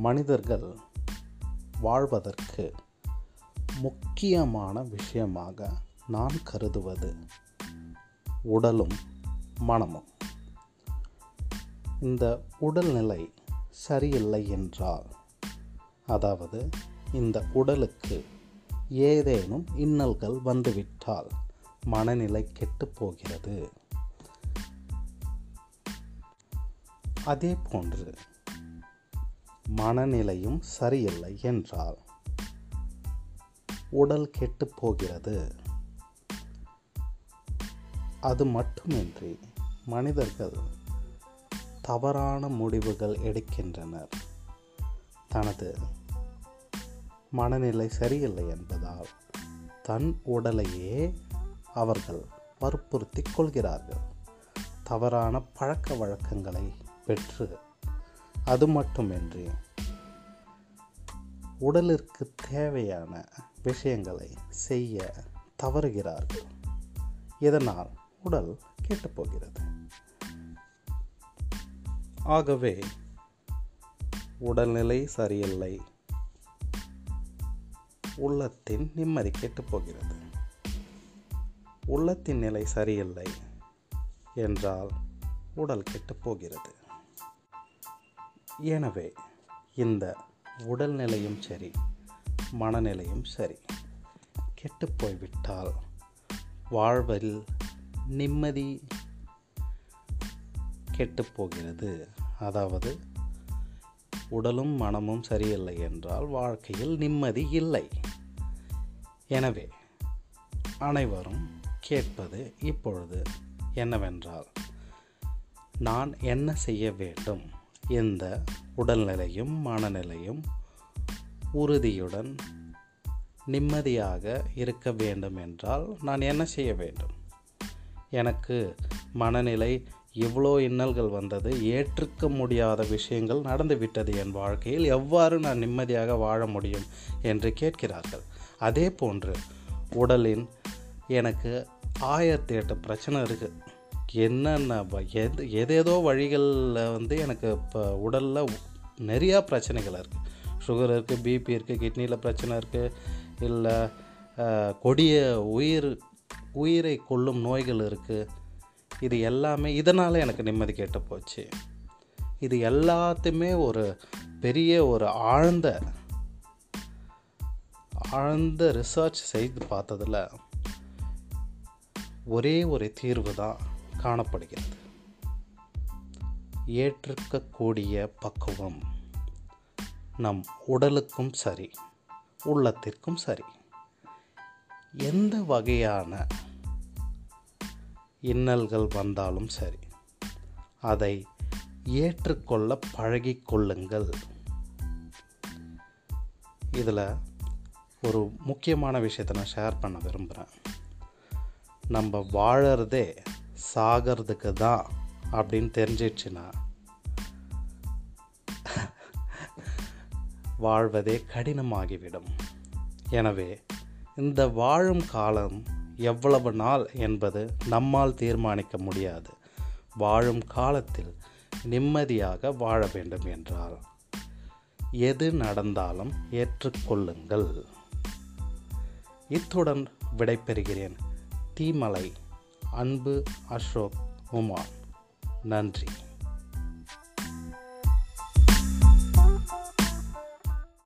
மனிதர்கள் வாழ்வதற்கு முக்கியமான விஷயமாக நான் கருதுவது உடலும் மனமும். இந்த உடல்நிலை சரியில்லை என்றால் அதாவது இந்த உடலுக்கு ஏதேனும் இன்னல்கள் வந்துவிட்டால் மனநிலை கெட்டுப் போகிறது. அதே போன்று மனநிலையும் சரியில்லை என்றால் உடல் கெட்டுப் போகிறது. அது மட்டுமின்றி மனிதர்கள் தவறான முடிவுகள் எடுக்கின்றனர். தனது மனநிலை சரியில்லை என்பதால் தன் உடலையே அவர்கள் வற்புறுத்தி கொள்கிறார்கள். தவறான பழக்க வழக்கங்களை பெற்று அது மட்டுமின்றி உடலிற்கு தேவையான விஷயங்களை செய்ய தவறுகிறார்கள். இதனால் உடல் கெட்டுப்போகிறது. ஆகவே உடல்நிலை சரியில்லை. உள்ளத்தின் நிம்மதி கெட்டுப் போகிறது உள்ளத்தின் நிலை சரியில்லை என்றால் உடல் கெட்டுப் போகிறது எனவே இந்த உடல்நிலையும் சரி மனநிலையும் சரி. கெட்டுப் போய்விட்டால் வாழ்வில் நிம்மதி கெட்டுப் போகிறது. அதாவது உடலும் மனமும் சரியில்லை என்றால் வாழ்க்கையில் நிம்மதி இல்லை. எனவே அனைவரும் கேட்பது இப்பொழுது என்னவென்றால் நான் என்ன செய்ய வேண்டும்? இந்த உடல்நிலையும் மனநிலையும் உறுதியுடன் நிம்மதியாக இருக்க வேண்டும் என்றால் நான் என்ன செய்ய வேண்டும்? எனக்கு மனநிலை இவ்வளோ இன்னல்கள் வந்தது ஏற்றுக்க முடியாத விஷயங்கள் நடந்துவிட்டது என் வாழ்க்கையில் எவ்வாறு நான் நிம்மதியாக வாழ முடியும் என்று கேட்கிறார்கள். அதே போன்று உடலின் எனக்கு ஆயிரத்தி எட்டு பிரச்சனை இருக்குது என்னென்ன எது எதேதோ வழிகளில் வந்து எனக்கு இப்போ உடலில் நிறையா பிரச்சனைகள் இருக்குது சுகர் இருக்குது பிபி இருக்குது கிட்னியில் பிரச்சனை இருக்குது இல்லை கொடிய உயிர் உயிரை கொள்ளும் நோய்கள் இருக்குது இது எல்லாமே இதனால் எனக்கு நிம்மதி கேட்டு போச்சு. இது எல்லாத்தையுமே ஒரு பெரிய ஒரு ஆழ்ந்த ஆழ்ந்த ரிசர்ச் செய்து பார்த்ததில் ஒரே ஒரு தீர்வு தான். காணப்படுகிறது. ஏற்றுக்கக்கூடிய பக்குவம் நம் உடலுக்கும் சரி உள்ளத்திற்கும் சரி. எந்த வகையான இன்னல்கள் வந்தாலும் சரி அதை ஏற்றுக்கொள்ள பழகிக்கொள்ளுங்கள் இதில் ஒரு முக்கியமான விஷயத்தை நான் ஷேர் பண்ண விரும்புகிறேன். நம்ம வாழறதே சாகிறதுக்கு தான் அப்படின்னு தெரிஞ்சிடுச்சுன்னா வாழ்வதே கடினமாகிவிடும். எனவே இந்த வாழும் காலம் எவ்வளவு நாள் என்பது நம்மால் தீர்மானிக்க முடியாது. வாழும் காலத்தில் நிம்மதியாக வாழ வேண்டும் என்றால் எது நடந்தாலும் ஏற்றுக்கொள்ளுங்கள். இத்துடன் விடைபெறுகிறேன். தீமலை அன்பு அசோக் உமா. நன்றி.